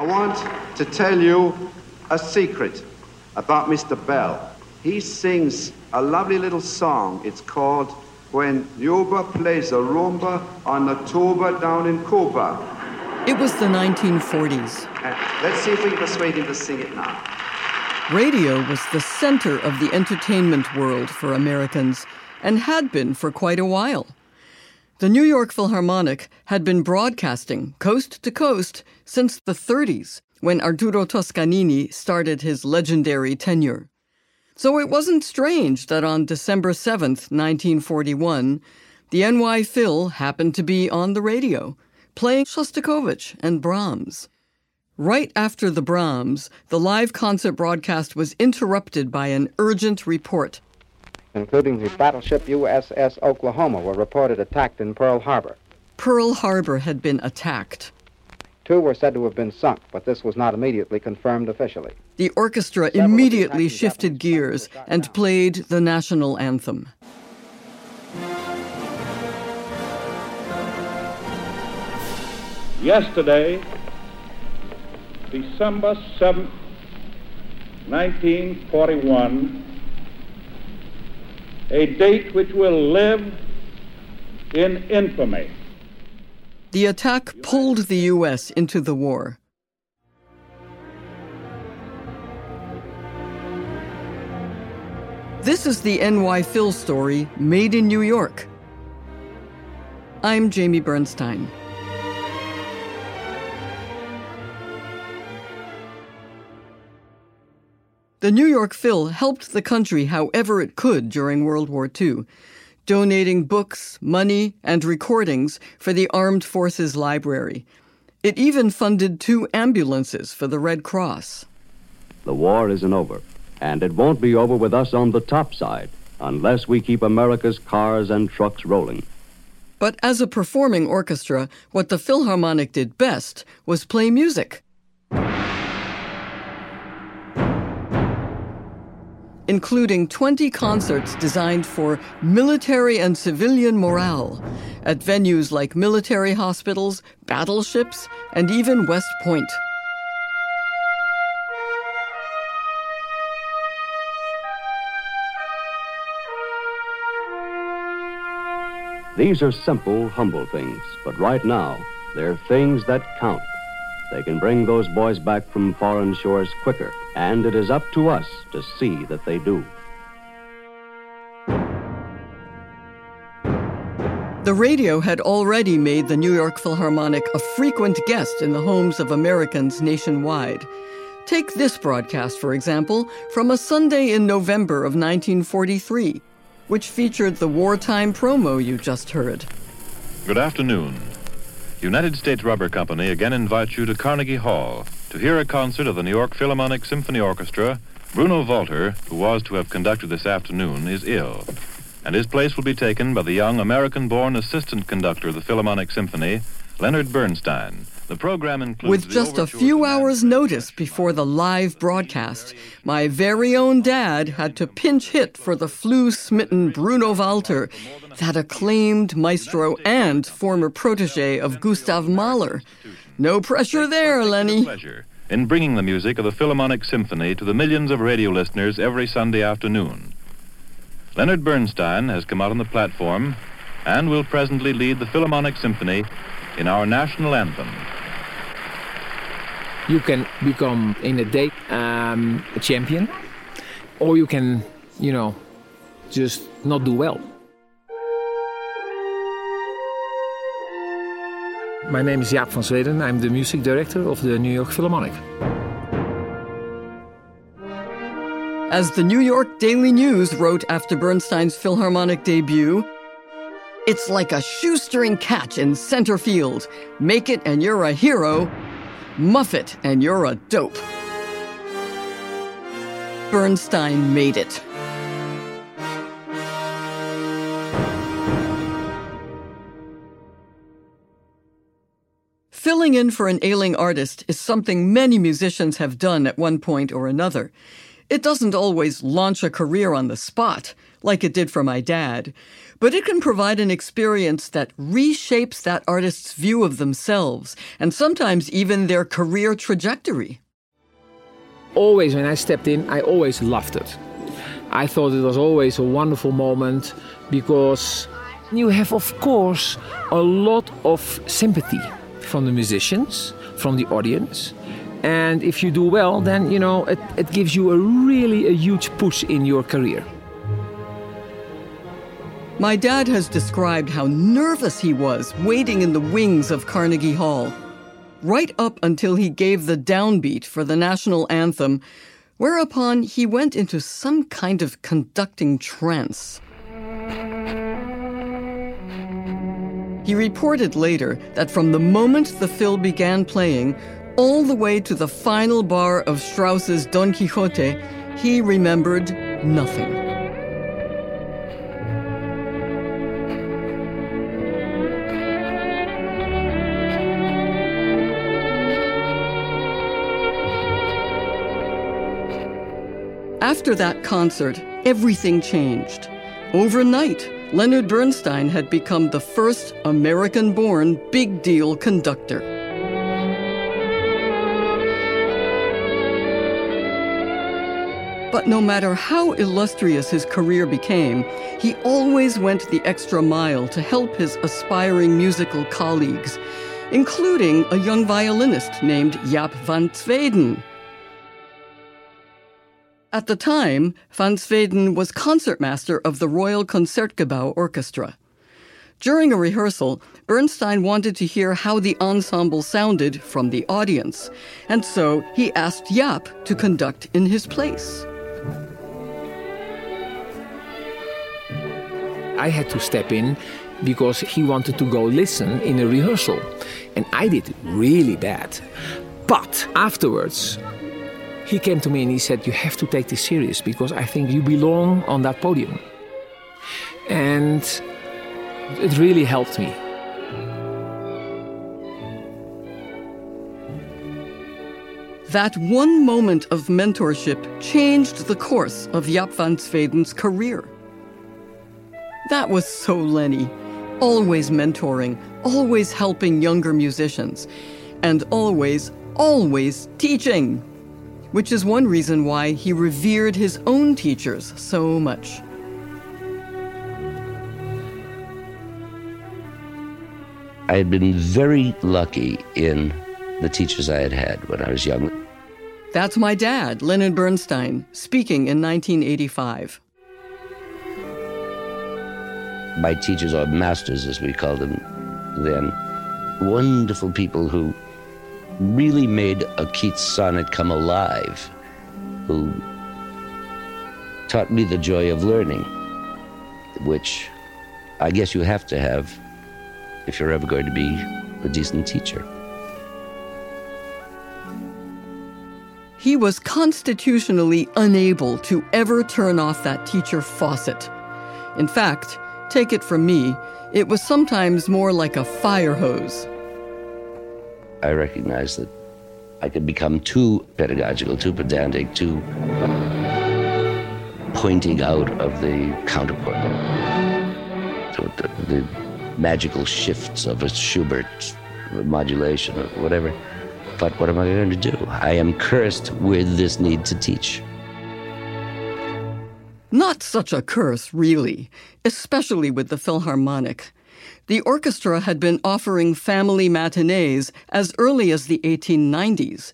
I want to tell you a secret about Mr. Bell. He sings a lovely little song. It's called When Yuba Plays a Rumba on the Tuba Down in Cuba. It was the 1940s. And let's see if we can persuade him to sing it now. Radio was the center of the entertainment world for Americans and had been for quite a while. The New York Philharmonic had been broadcasting coast to coast since the 30s when Arturo Toscanini started his legendary tenure. So it wasn't strange that on December 7th, 1941, the NY Phil happened to be on the radio, playing Shostakovich and Brahms. Right after the Brahms, the live concert broadcast was interrupted by an urgent report. Including the battleship USS Oklahoma were reported attacked in Pearl Harbor. Pearl Harbor had been attacked. Two were said to have been sunk, but this was not immediately confirmed officially. The orchestra immediately shifted gears and played the national anthem. Yesterday, December 7th, 1941, a date which will live in infamy. The attack pulled the U.S. into the war. This is the NY Phil story, made in New York. I'm Jamie Bernstein. The New York Phil helped the country however it could during World War II, donating books, money, and recordings for the Armed Forces Library. It even funded two ambulances for the Red Cross. The war isn't over, and it won't be over with us on the top side unless we keep America's cars and trucks rolling. But as a performing orchestra, what the Philharmonic did best was play music. Including 20 concerts designed for military and civilian morale at venues like military hospitals, battleships, and even West Point. These are simple, humble things, but right now, they're things that count. They can bring those boys back from foreign shores quicker, and it is up to us to see that they do. The radio had already made the New York Philharmonic a frequent guest in the homes of Americans nationwide. Take this broadcast, for example, from a Sunday in November of 1943 which featured the wartime promo you just heard. Good afternoon. United States Rubber Company again invites you to Carnegie Hall to hear a concert of the New York Philharmonic Symphony Orchestra. Bruno Walter, who was to have conducted this afternoon, is ill, and his place will be taken by the young American-born assistant conductor of the Philharmonic Symphony, Leonard Bernstein. The program includes With just a few hours' notice before the live broadcast, my very own dad had to pinch hit for the flu smitten Bruno Walter, that acclaimed maestro and former protege of Gustav Mahler. No pressure there, Lenny. Pleasure in bringing the music of the Philharmonic Symphony to the millions of radio listeners every Sunday afternoon. Leonard Bernstein has come out on the platform and will presently lead the Philharmonic Symphony in our national anthem you can become in a day um, a champion, or you can, you know, just not do well. My name is Jaap van Zweden. I'm the music director of the New York Philharmonic. As the New York Daily News wrote after Bernstein's Philharmonic debut, it's like a shoestring catch in center field. Make it and you're a hero, Muff it, and you're a dope. Bernstein made it. Filling in for an ailing artist is something many musicians have done at one point or another. It doesn't always launch a career on the spot, like it did for my dad, but it can provide an experience that reshapes that artist's view of themselves and sometimes even their career trajectory. Always, when I stepped in, I always loved it. I thought it was always a wonderful moment because you have, of course, a lot of sympathy from the musicians, from the audience. And if you do well, then, you know, it, it gives you a really a huge push in your career. My dad has described how nervous he was waiting in the wings of Carnegie Hall, right up until he gave the downbeat for the national anthem, whereupon he went into some kind of conducting trance. He reported later that from the moment the Phil began playing, all the way to the final bar of Strauss's Don Quixote, he remembered nothing. After that concert, everything changed. Overnight, Leonard Bernstein had become the first American born big deal conductor. But no matter how illustrious his career became, he always went the extra mile to help his aspiring musical colleagues, including a young violinist named Jaap van Zweden. At the time, van Zweden was concertmaster of the Royal Concertgebouw Orchestra. During a rehearsal, Bernstein wanted to hear how the ensemble sounded from the audience, and so he asked Jaap to conduct in his place. I had to step in because he wanted to go listen in a rehearsal, and I did really bad. But afterwards, he came to me and he said, You have to take this serious because I think you belong on that podium. And it really helped me. That one moment of mentorship changed the course of Jaap van Zweden's career. That was so Lenny, always mentoring, always helping younger musicians, and always, always teaching which is one reason why he revered his own teachers so much. I had been very lucky in the teachers I had had when I was young. That's my dad, Leonard Bernstein, speaking in 1985. My teachers, or masters as we called them then, wonderful people who really made a Keats sonnet come alive, who taught me the joy of learning, which I guess you have to have if you're ever going to be a decent teacher. He was constitutionally unable to ever turn off that teacher faucet. In fact, take it from me, it was sometimes more like a fire hose. I recognized that I could become too pedagogical, too pedantic, too pointing out of the counterpoint. So the, the magical shifts of a Schubert modulation or whatever. But what am I going to do? I am cursed with this need to teach. Not such a curse, really, especially with the Philharmonic the orchestra had been offering family matinees as early as the 1890s.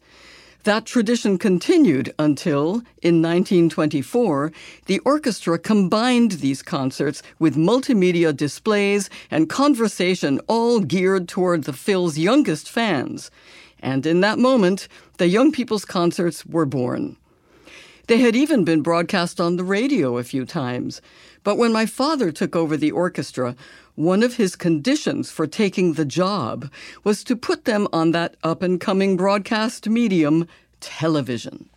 That tradition continued until, in 1924, the orchestra combined these concerts with multimedia displays and conversation all geared toward the Phil's youngest fans. And in that moment, the Young People's Concerts were born. They had even been broadcast on the radio a few times. But when my father took over the orchestra, one of his conditions for taking the job was to put them on that up and coming broadcast medium, television.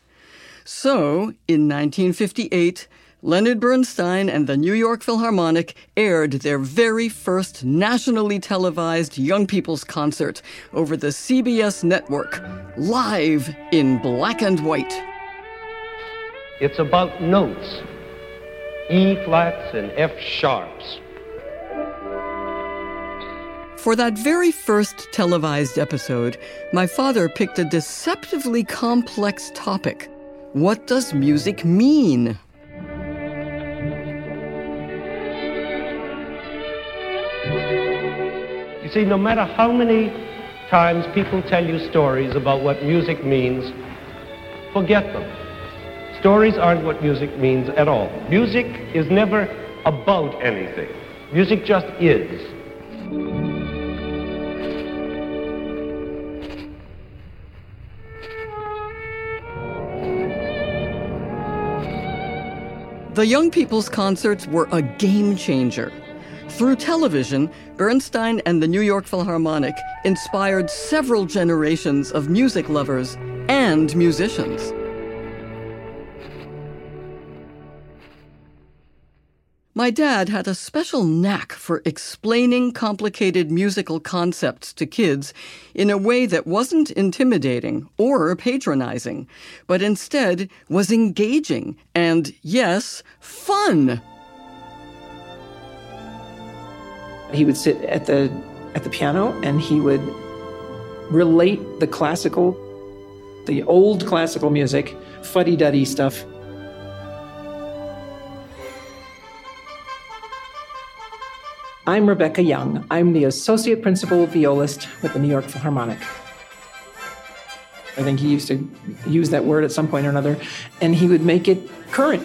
So, in 1958, Leonard Bernstein and the New York Philharmonic aired their very first nationally televised Young People's Concert over the CBS network, live in black and white. It's about notes, E flats and F sharps For that very first televised episode, my father picked a deceptively complex topic. What does music mean? You see, no matter how many times people tell you stories about what music means, forget them. Stories aren't what music means at all. Music is never about anything. Music just is. The Young People's Concerts were a game changer. Through television, Bernstein and the New York Philharmonic inspired several generations of music lovers and musicians. My dad had a special knack for explaining complicated musical concepts to kids in a way that wasn't intimidating or patronizing, but instead was engaging and, yes, fun. He would sit at the at the piano and he would relate the classical, the old classical music, fuddy-duddy stuff I'm Rebecca Young. I'm the Associate Principal Violist with the New York Philharmonic. I think he used to use that word at some point or another, and he would make it current.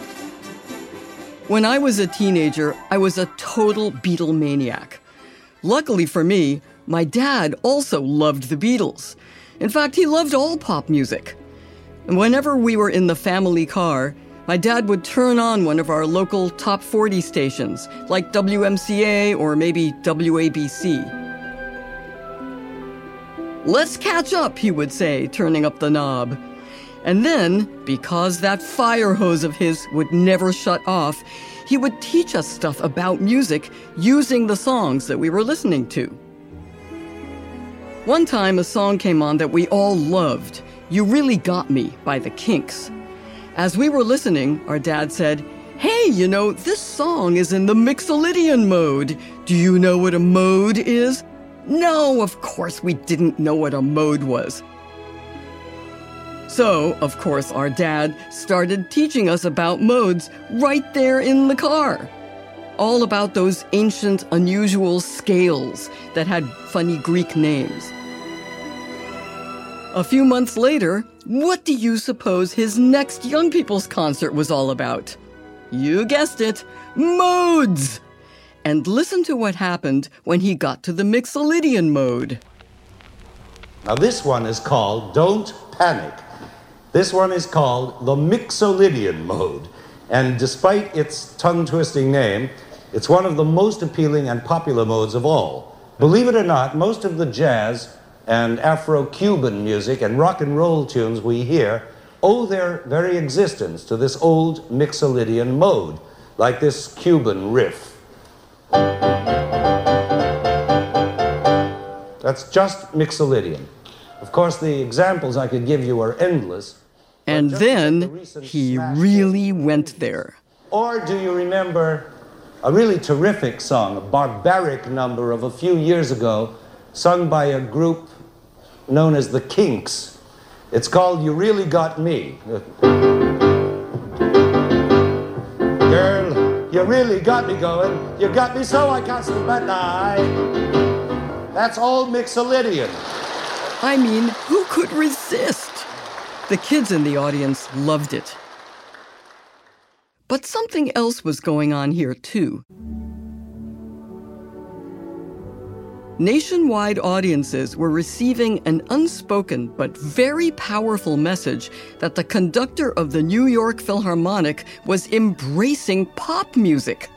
When I was a teenager, I was a total Beatle maniac. Luckily for me, my dad also loved the Beatles. In fact, he loved all pop music. And whenever we were in the family car, my dad would turn on one of our local top 40 stations, like WMCA or maybe WABC. Let's catch up, he would say, turning up the knob. And then, because that fire hose of his would never shut off, he would teach us stuff about music using the songs that we were listening to. One time, a song came on that we all loved You Really Got Me by the Kinks. As we were listening, our dad said, Hey, you know, this song is in the Mixolydian mode. Do you know what a mode is? No, of course we didn't know what a mode was. So, of course, our dad started teaching us about modes right there in the car. All about those ancient, unusual scales that had funny Greek names. A few months later, what do you suppose his next Young People's concert was all about? You guessed it, modes! And listen to what happened when he got to the Mixolydian mode. Now, this one is called Don't Panic. This one is called the Mixolydian mode. And despite its tongue twisting name, it's one of the most appealing and popular modes of all. Believe it or not, most of the jazz and Afro Cuban music and rock and roll tunes we hear owe their very existence to this old Mixolydian mode, like this Cuban riff. That's just Mixolydian. Of course, the examples I could give you are endless. And then he really went there. Or do you remember a really terrific song, a barbaric number of a few years ago, sung by a group known as the Kinks. It's called You Really Got Me. Girl, you really got me going. You got me so I can't sleep at night. That's old Mixolydian. I mean, who could resist? The kids in the audience loved it. But something else was going on here, too. Nationwide audiences were receiving an unspoken but very powerful message that the conductor of the New York Philharmonic was embracing pop music.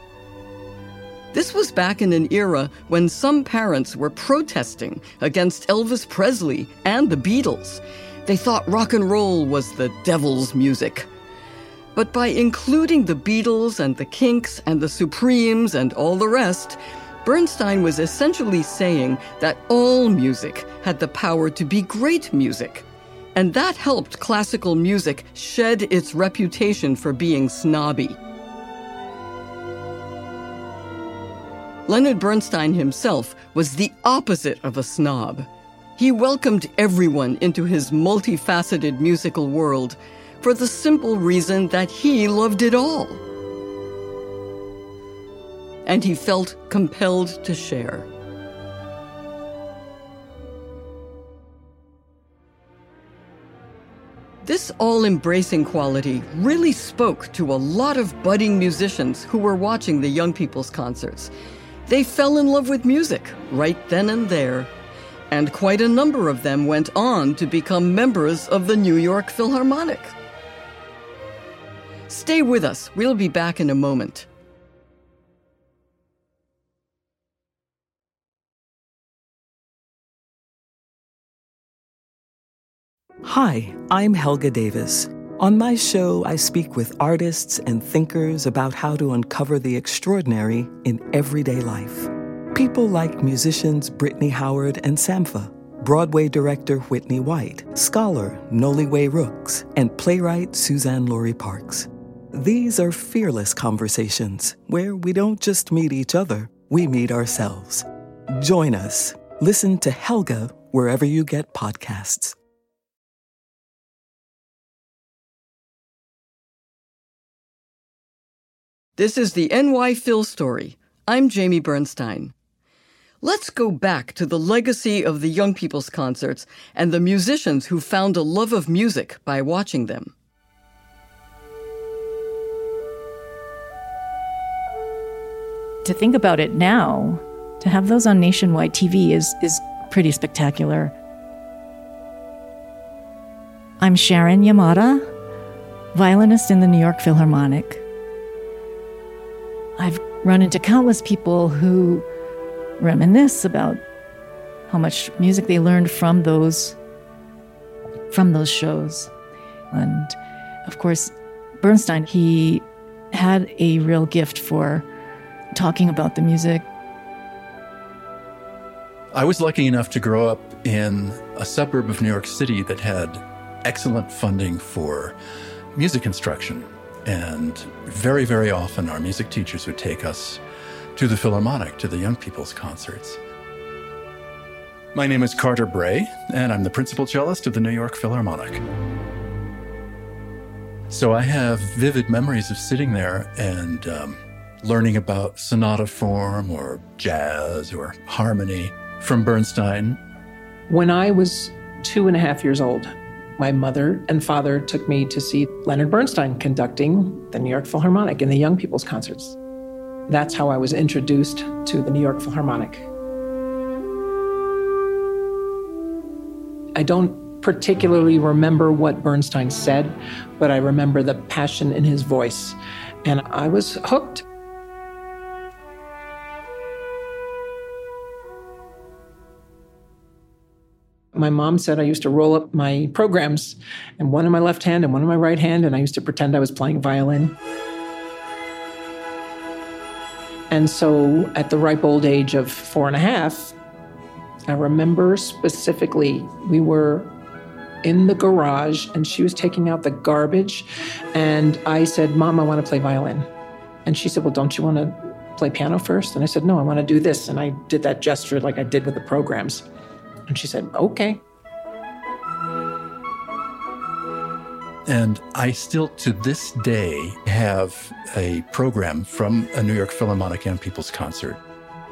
This was back in an era when some parents were protesting against Elvis Presley and the Beatles. They thought rock and roll was the devil's music. But by including the Beatles and the Kinks and the Supremes and all the rest, Bernstein was essentially saying that all music had the power to be great music. And that helped classical music shed its reputation for being snobby. Leonard Bernstein himself was the opposite of a snob. He welcomed everyone into his multifaceted musical world for the simple reason that he loved it all. And he felt compelled to share. This all embracing quality really spoke to a lot of budding musicians who were watching the Young People's concerts. They fell in love with music right then and there, and quite a number of them went on to become members of the New York Philharmonic. Stay with us, we'll be back in a moment. Hi, I'm Helga Davis. On my show, I speak with artists and thinkers about how to uncover the extraordinary in everyday life. People like musicians Brittany Howard and Sampha, Broadway director Whitney White, scholar Noliwe Rooks, and playwright Suzan-Lori Parks. These are fearless conversations where we don't just meet each other, we meet ourselves. Join us. Listen to Helga wherever you get podcasts. This is the NY Phil story. I'm Jamie Bernstein. Let's go back to the legacy of the Young People's Concerts and the musicians who found a love of music by watching them. To think about it now, to have those on nationwide TV is, is pretty spectacular. I'm Sharon Yamada, violinist in the New York Philharmonic. I've run into countless people who reminisce about how much music they learned from those from those shows. And of course, Bernstein, he had a real gift for talking about the music. I was lucky enough to grow up in a suburb of New York City that had excellent funding for music instruction. And very, very often, our music teachers would take us to the Philharmonic, to the young people's concerts. My name is Carter Bray, and I'm the principal cellist of the New York Philharmonic. So I have vivid memories of sitting there and um, learning about sonata form or jazz or harmony from Bernstein. When I was two and a half years old, my mother and father took me to see Leonard Bernstein conducting the New York Philharmonic in the Young People's Concerts. That's how I was introduced to the New York Philharmonic. I don't particularly remember what Bernstein said, but I remember the passion in his voice, and I was hooked. My mom said I used to roll up my programs and one in my left hand and one in my right hand, and I used to pretend I was playing violin. And so at the ripe old age of four and a half, I remember specifically we were in the garage and she was taking out the garbage. And I said, Mom, I want to play violin. And she said, Well, don't you want to play piano first? And I said, No, I want to do this. And I did that gesture like I did with the programs. And she said, Okay. And I still, to this day, have a program from a New York Philharmonic Young People's Concert.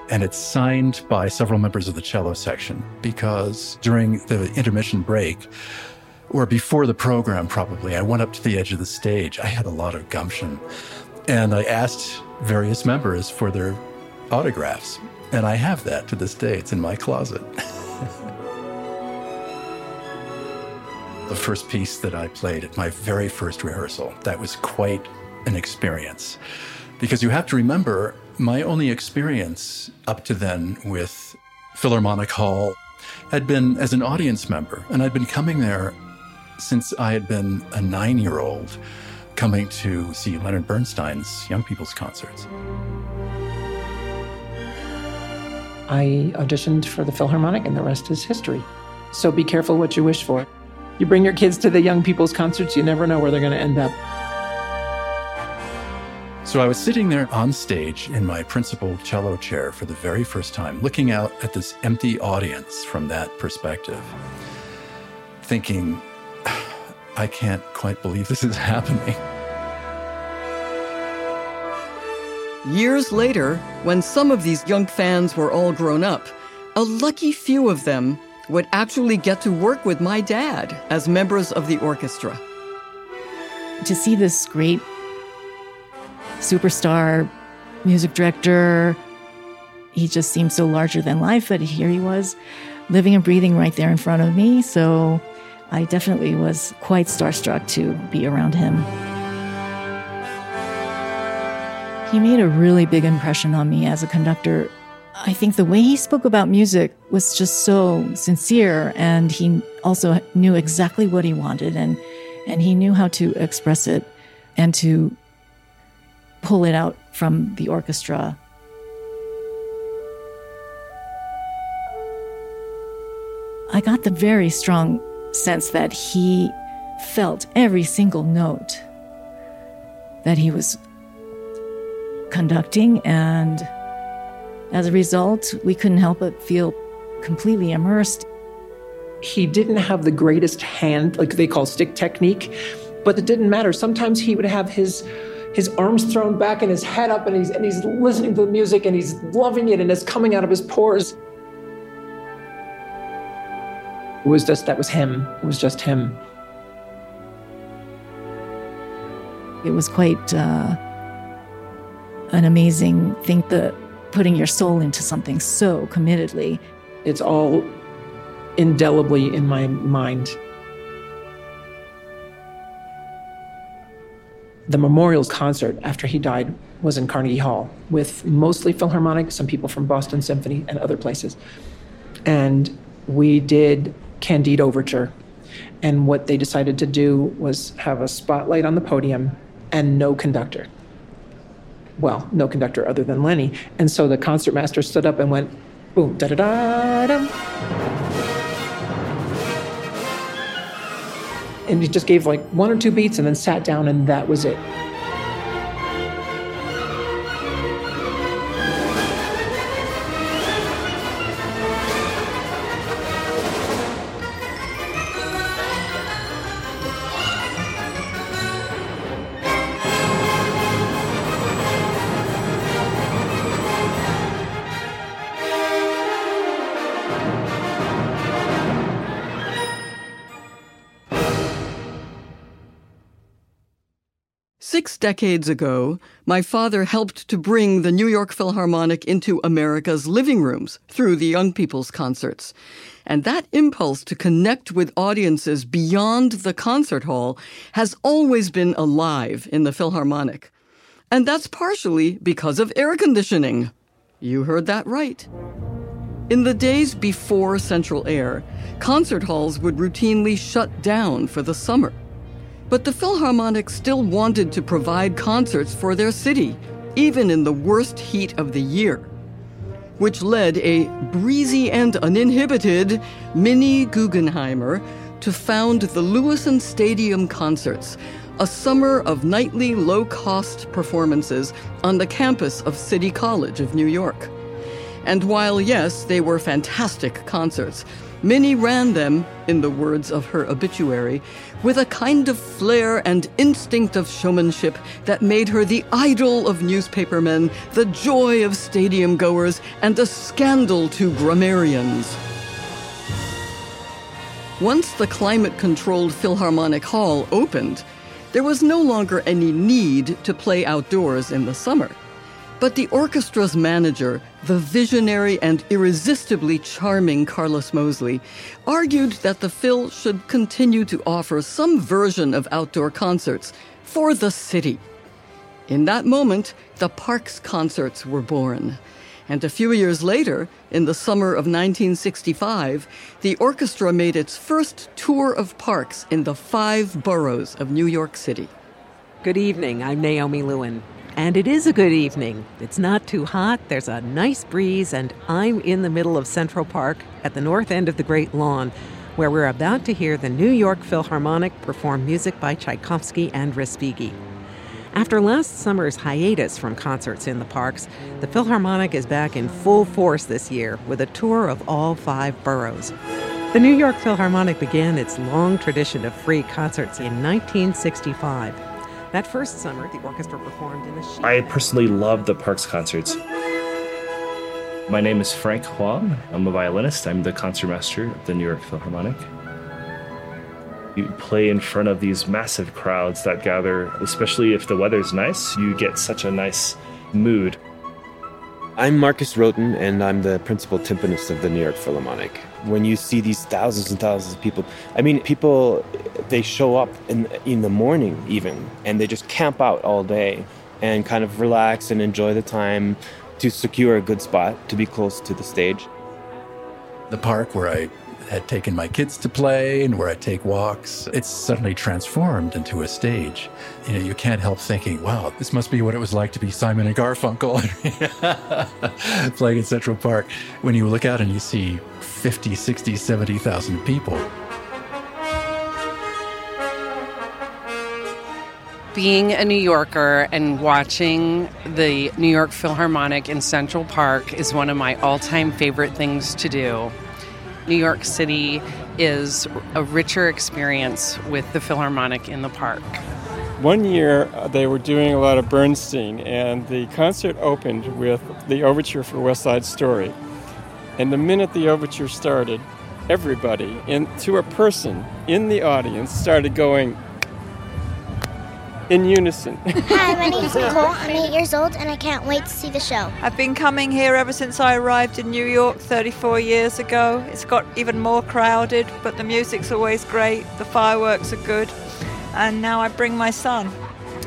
And it's signed by several members of the cello section because during the intermission break, or before the program, probably, I went up to the edge of the stage. I had a lot of gumption. And I asked various members for their autographs. And I have that to this day. It's in my closet. the first piece that I played at my very first rehearsal. That was quite an experience. Because you have to remember, my only experience up to then with Philharmonic Hall had been as an audience member, and I'd been coming there since I had been a nine year old coming to see Leonard Bernstein's Young People's concerts. I auditioned for the Philharmonic, and the rest is history. So be careful what you wish for. You bring your kids to the young people's concerts, you never know where they're going to end up. So I was sitting there on stage in my principal cello chair for the very first time, looking out at this empty audience from that perspective, thinking, I can't quite believe this is happening. Years later, when some of these young fans were all grown up, a lucky few of them would actually get to work with my dad as members of the orchestra. To see this great superstar music director, he just seemed so larger than life, but here he was living and breathing right there in front of me. So I definitely was quite starstruck to be around him. He made a really big impression on me as a conductor. I think the way he spoke about music was just so sincere, and he also knew exactly what he wanted, and, and he knew how to express it and to pull it out from the orchestra. I got the very strong sense that he felt every single note that he was conducting, and as a result, we couldn't help but feel completely immersed. He didn't have the greatest hand, like they call stick technique, but it didn't matter. Sometimes he would have his his arms thrown back and his head up, and he's and he's listening to the music and he's loving it, and it's coming out of his pores. It was just that was him. It was just him. It was quite uh, an amazing thing that putting your soul into something so committedly. It's all indelibly in my mind. The memorials concert after he died was in Carnegie Hall with mostly Philharmonic, some people from Boston Symphony, and other places. And we did Candide Overture. And what they decided to do was have a spotlight on the podium and no conductor. Well, no conductor other than Lenny. And so the concertmaster stood up and went, boom, da da da dum. And he just gave like one or two beats and then sat down, and that was it. Decades ago, my father helped to bring the New York Philharmonic into America's living rooms through the Young People's Concerts. And that impulse to connect with audiences beyond the concert hall has always been alive in the Philharmonic. And that's partially because of air conditioning. You heard that right. In the days before Central Air, concert halls would routinely shut down for the summer. But the Philharmonic still wanted to provide concerts for their city, even in the worst heat of the year, which led a breezy and uninhibited Minnie Guggenheimer to found the Lewisohn Stadium Concerts, a summer of nightly low cost performances on the campus of City College of New York. And while, yes, they were fantastic concerts, Minnie ran them, in the words of her obituary, with a kind of flair and instinct of showmanship that made her the idol of newspapermen, the joy of stadium goers, and a scandal to grammarians. Once the climate controlled Philharmonic Hall opened, there was no longer any need to play outdoors in the summer. But the orchestra's manager, the visionary and irresistibly charming Carlos Moseley, argued that the Phil should continue to offer some version of outdoor concerts for the city. In that moment, the Parks concerts were born. And a few years later, in the summer of 1965, the orchestra made its first tour of parks in the five boroughs of New York City. Good evening. I'm Naomi Lewin. And it is a good evening. It's not too hot, there's a nice breeze, and I'm in the middle of Central Park at the north end of the Great Lawn, where we're about to hear the New York Philharmonic perform music by Tchaikovsky and Respighi. After last summer's hiatus from concerts in the parks, the Philharmonic is back in full force this year with a tour of all five boroughs. The New York Philharmonic began its long tradition of free concerts in 1965. That first summer, the orchestra performed in the. I personally love the Parks concerts. My name is Frank Huang. I'm a violinist. I'm the concertmaster of the New York Philharmonic. You play in front of these massive crowds that gather, especially if the weather's nice, you get such a nice mood. I'm Markus Rhoten, and I'm the principal timpanist of the New York Philharmonic. When you see these thousands and thousands of people, I mean, people, they show up in, in the morning even, and they just camp out all day and kind of relax and enjoy the time to secure a good spot to be close to the stage. The park where I had taken my kids to play and where I take walks, it's suddenly transformed into a stage. You know, you can't help thinking, wow, this must be what it was like to be Simon and Garfunkel playing in Central Park. When you look out and you see 50, 60, 70,000 people. being a New Yorker and watching the New York Philharmonic in Central Park is one of my all time favorite things to do. New York City is a richer experience with the Philharmonic in the park. One year uh, they were doing a lot of Bernstein, and the concert opened with the overture for West Side Story. And the minute the overture started, everybody, in, to a person in the audience, started going in unison. Hi, my name's Nicole. I'm eight years old and I can't wait to see the show. I've been coming here ever since I arrived in New York 34 years ago. It's got even more crowded, but the music's always great, the fireworks are good, and now I bring my son.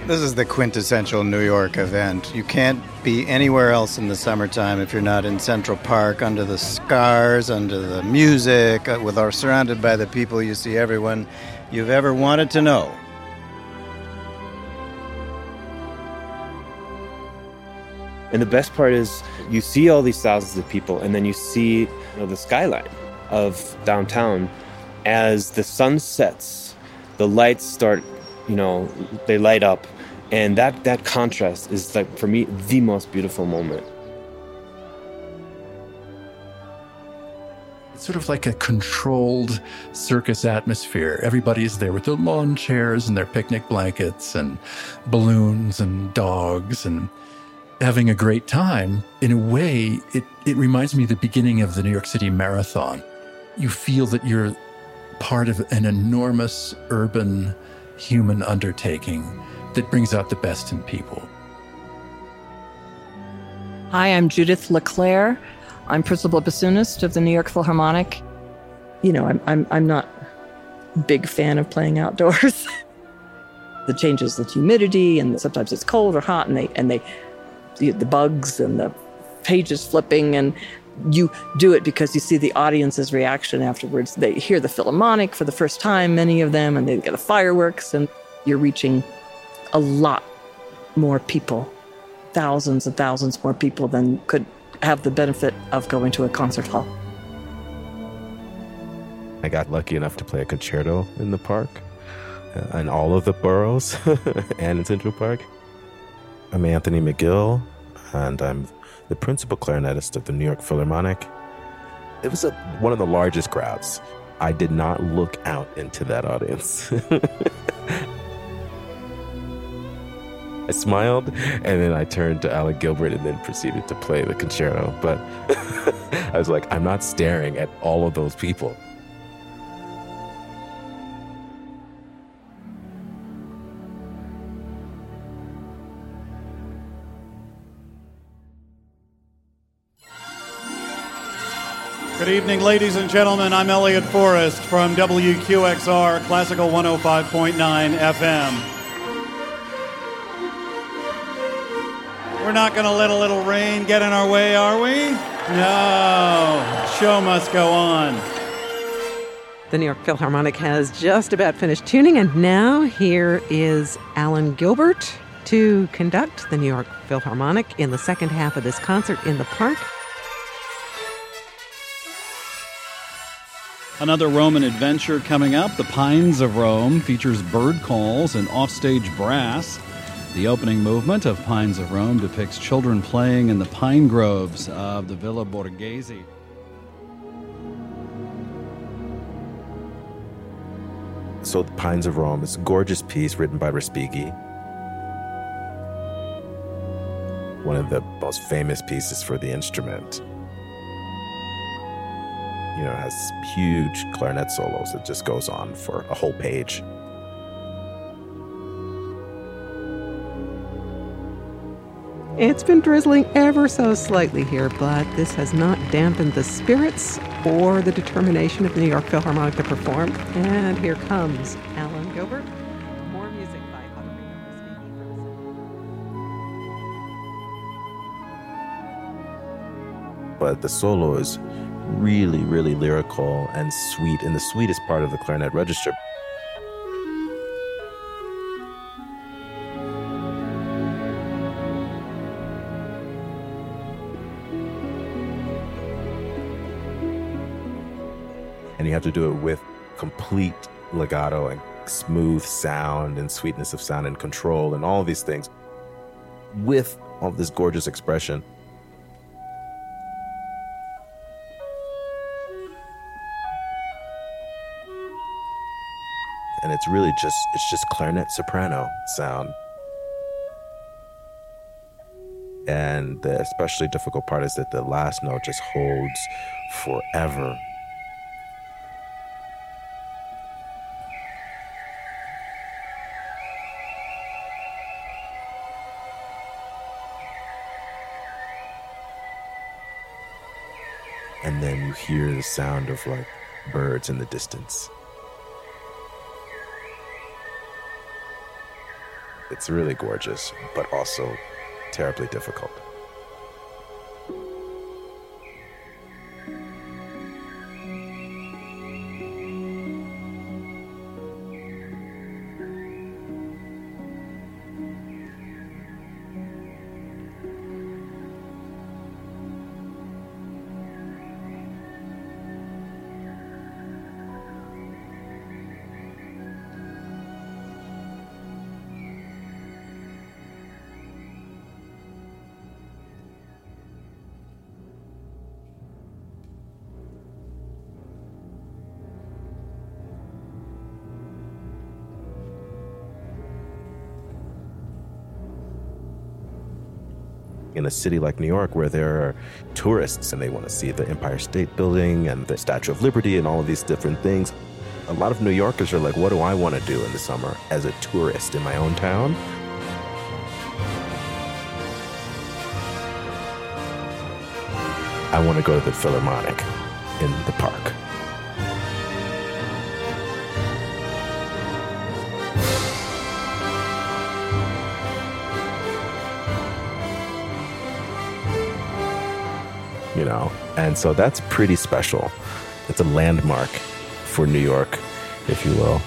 This is the quintessential New York event. You can't be anywhere else in the summertime if you're not in Central Park under the stars, under the music, uh, with our surrounded by the people you see everyone you've ever wanted to know. And the best part is you see all these thousands of people, and then you see you know, the skyline of downtown as the sun sets. The lights start, you know, they light up, and that that contrast is like for me the most beautiful moment. It's sort of like a controlled circus atmosphere. Everybody's there with their lawn chairs and their picnic blankets and balloons and dogs and having a great time. In a way, it, it reminds me of the beginning of the New York City Marathon. You feel that you're part of an enormous urban human undertaking that brings out the best in people. Hi, I'm Judith LeClair. I'm principal bassoonist of the New York Philharmonic. You know, I'm, I'm, I'm not a big fan of playing outdoors. the changes the humidity and sometimes it's cold or hot and they and they the, the bugs and the pages flipping and you do it because you see the audience's reaction afterwards. They hear the Philharmonic for the first time, many of them, and they get the fireworks, and you're reaching a lot more people, thousands and thousands more people than could have the benefit of going to a concert hall. I got lucky enough to play a concerto in the park, uh, in all of the boroughs, and in Central Park. I'm Anthony McGill, and I'm the principal clarinetist of the New York Philharmonic. It was a, one of the largest crowds. I did not look out into that audience. I smiled, and then I turned to Alan Gilbert and then proceeded to play the concerto. But I was like, I'm not staring at all of those people. Good evening, ladies and gentlemen. I'm Elliott Forrest from WQXR Classical 105.9 FM. We're not going to let a little rain get in our way, are we? No. Show must go on. The New York Philharmonic has just about finished tuning, and now here is Alan Gilbert to conduct the New York Philharmonic in the second half of this concert in the park. Another Roman adventure coming up. The Pines of Rome features bird calls and offstage brass. The opening movement of Pines of Rome depicts children playing in the pine groves of the Villa Borghese. So, The Pines of Rome is a gorgeous piece written by Respighi. One of the most famous pieces for the instrument. You know, has huge clarinet solos. It just goes on for a whole page. It's been drizzling ever so slightly here, but this has not dampened the spirits or the determination of the New York Philharmonic to perform. And here comes Alan Gilbert. More music by But the solo is really, really lyrical and sweet in the sweetest part of the clarinet register. and you have to do it with complete legato and smooth sound and sweetness of sound and control and all these things with all this gorgeous expression. It's really just it's just clarinet soprano sound. And the especially difficult part is that the last note just holds forever and then you hear the sound of like birds in the distance. It's really gorgeous, but also terribly difficult. In a city like New York where there are tourists and they want to see the Empire State Building and the Statue of Liberty and all of these different things. A lot of New Yorkers are like, what do I want to do in the summer as a tourist in my own town? I want to go to the Philharmonic in the park. You know? And so that's pretty special. It's a landmark for New York, if you will.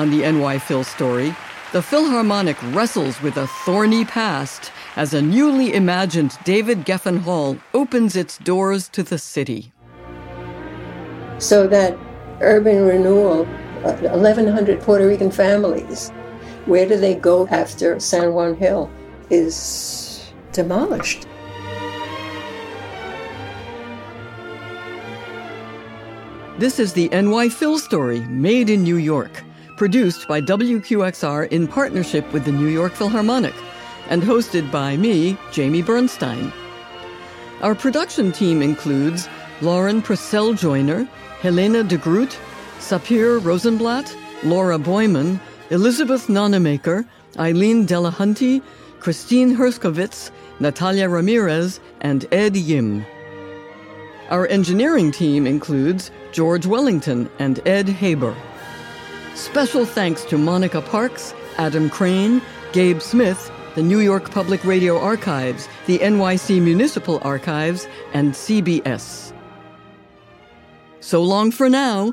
On the NY Phil story, the Philharmonic wrestles with a thorny past as a newly imagined David Geffen Hall opens its doors to the city. So that urban renewal, uh, 1,100 Puerto Rican families, where do they go after San Juan Hill is demolished? This is the NY Phil story, made in New York, produced by WQXR in partnership with the New York Philharmonic, and hosted by me, Jamie Bernstein. Our production team includes Lauren Purcell Joiner, Helena de Groot, Sapir Rosenblatt, Laura Boyman, Elizabeth Nonemaker, Eileen Delahunty, Christine Herskovits, Natalia Ramirez, and Ed Yim. Our engineering team includes George Wellington and Ed Haber. Special thanks to Monica Parks, Adam Crane, Gabe Smith, the New York Public Radio Archives, the NYC Municipal Archives, and CBS. So long for now.